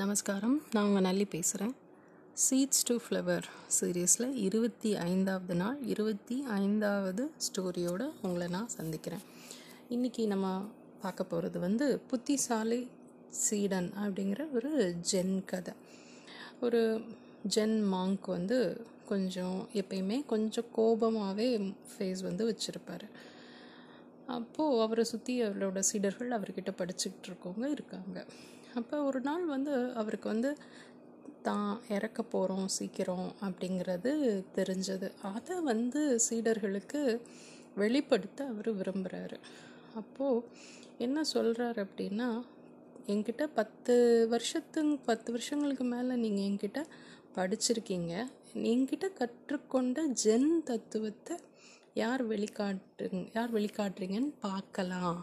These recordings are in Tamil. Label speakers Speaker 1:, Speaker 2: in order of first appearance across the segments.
Speaker 1: நமஸ்காரம். நான் உங்கள் நல்லி பேசுகிறேன் சீட்ஸ் டு ஃப்ளவர் சீரீஸில் இருபத்தி ஐந்தாவது நாள் இருபத்தி ஐந்தாவது ஸ்டோரியோடு உங்களை நான் சந்திக்கிறேன். இன்றைக்கி நம்ம பார்க்க போகிறது வந்து புத்திசாலி சீடன் அப்படிங்கிற ஒரு ஜென் கதை. ஒரு ஜென் மாங்க் வந்து கொஞ்சம் எப்பயுமே கொஞ்சம் கோபமாகவே ஃபேஸ் வந்து வச்சுருப்பார். அப்போது அவரை சுற்றி அவரோட சீடர்கள் அவர்கிட்ட படிச்சுக்கிட்டு இருக்கவங்க இருக்காங்க. அப்போ ஒரு நாள் வந்து அவருக்கு வந்து தான் இறக்க போகிறோம் சீக்கிரம் அப்படிங்கிறது தெரிஞ்சது. அதை வந்து சீடர்களுக்கு வெளிப்படுத்த அவர் விரும்புகிறாரு அப்போது என்ன சொல்கிறார் அப்படின்னா என்கிட்ட பத்து வருஷத்துங் பத்து வருஷங்களுக்கு மேலே நீங்கள் என்கிட்ட படிச்சிருக்கீங்க. என்கிட்ட கற்றுக்கொண்ட ஜென் தத்துவத்தை யார் வெளிக்காட்டு யார் வெளிக்காட்டுறீங்கன்னு பார்க்கலாம்.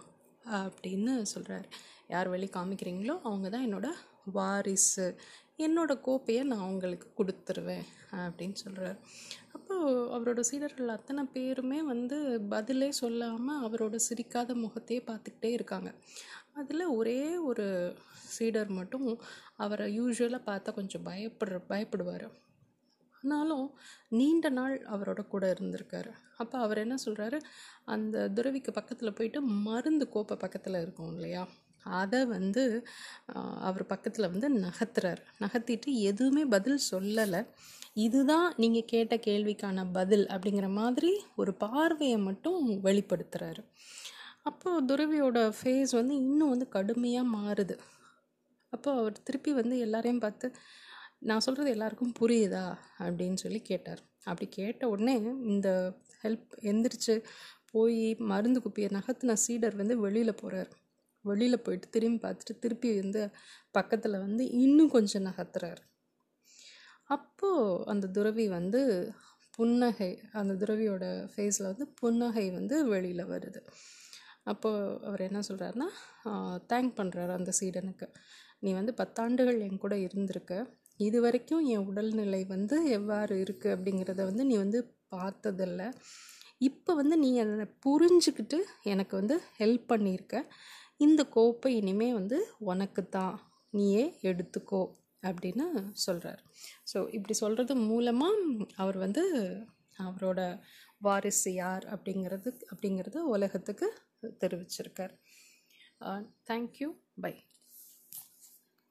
Speaker 1: அப்படின்னு சொல்கிறாரு யார் வழி காமிக்கிறீங்களோ அவங்க தான் என்னோட வாரிசு. என்னோடய கோப்பையை நான் அவங்களுக்கு கொடுத்துருவேன் அப்படின்னு சொல்கிறார் அப்போது அவரோட சீடர்கள் அத்தனை பேருமே வந்து பதிலே சொல்லாமல் அவரோட சிரிக்காத முகத்தையே பார்த்துக்கிட்டே இருக்காங்க. அதில் ஒரே ஒரு சீடர் மட்டும் அவரை யூஸ்வலாக பார்த்தா கொஞ்சம் பயப்படுற பயப்படுவார். ஆனாலும் நீண்ட நாள் அவரோட கூட இருந்திருக்காரு. அப்போ அவர் என்ன சொல்கிறாரு அந்த துறவிக்கு பக்கத்தில் போயிட்டு மருந்து கோப்பை பக்கத்தில் இருக்கும் இல்லையா? அதை வந்து அவர் பக்கத்தில் வந்து நகர்த்துறாரு நகர்த்திட்டு எதுவுமே பதில் சொல்லலை. இதுதான் நீங்கள் கேட்ட கேள்விக்கான பதில் அப்படிங்கிற மாதிரி ஒரு பார்வையை மட்டும் வெளிப்படுத்துகிறாரு அப்போது துறவியோட ஃபேஸ் வந்து இன்னும் வந்து கடுமையாக மாறுது. அப்போ அவர் திருப்பி வந்து எல்லாரையும் பார்த்து நான் சொல்கிறது எல்லாருக்கும் புரியுதா அப்படின்னு சொல்லி கேட்டார். அப்படி கேட்ட உடனே இந்த ஹெல்ப் எந்திரிச்சு போய் மருந்து குப்பியை நகர்த்தின சீடர் வந்து வெளியில் போகிறார் வெளியில் போயிட்டு திரும்பி பார்த்துட்டு திருப்பி வந்து பக்கத்தில் வந்து இன்னும் கொஞ்சம் நகர்த்துறாரு. அப்போது அந்த துறவி வந்து புன்னகை அந்த துறவியோட ஃபேஸில் வந்து புன்னகை வந்து வெளியில் வருது. அப்போது அவர் என்ன சொல்கிறாருன்னா தேங்க் பண்ணுறாரு அந்த சீடனுக்கு. நீ வந்து பத்தாண்டுகள் என் கூட இருந்திருக்க. இது வரைக்கும் என் உடல்நிலை வந்து எவ்வாறு இருக்குது அப்படிங்கிறத வந்து நீ வந்து பார்த்ததில்ல. இப்போ வந்து நீ அதை புரிஞ்சுக்கிட்டு எனக்கு வந்து ஹெல்ப் பண்ணியிருக்க இந்த கோப்பை இனிமே வந்து உனக்கு தான் நீயே எடுத்துக்கோ அப்படின்னு சொல்கிறார் ஸோ இப்படி சொல்கிறது மூலமாக அவர் வந்து அவரோட வாரிசு யார் அப்படிங்கிறது அப்படிங்கிறது உலகத்துக்கு தெரிவிச்சிருக்கார். Uh, thank you bye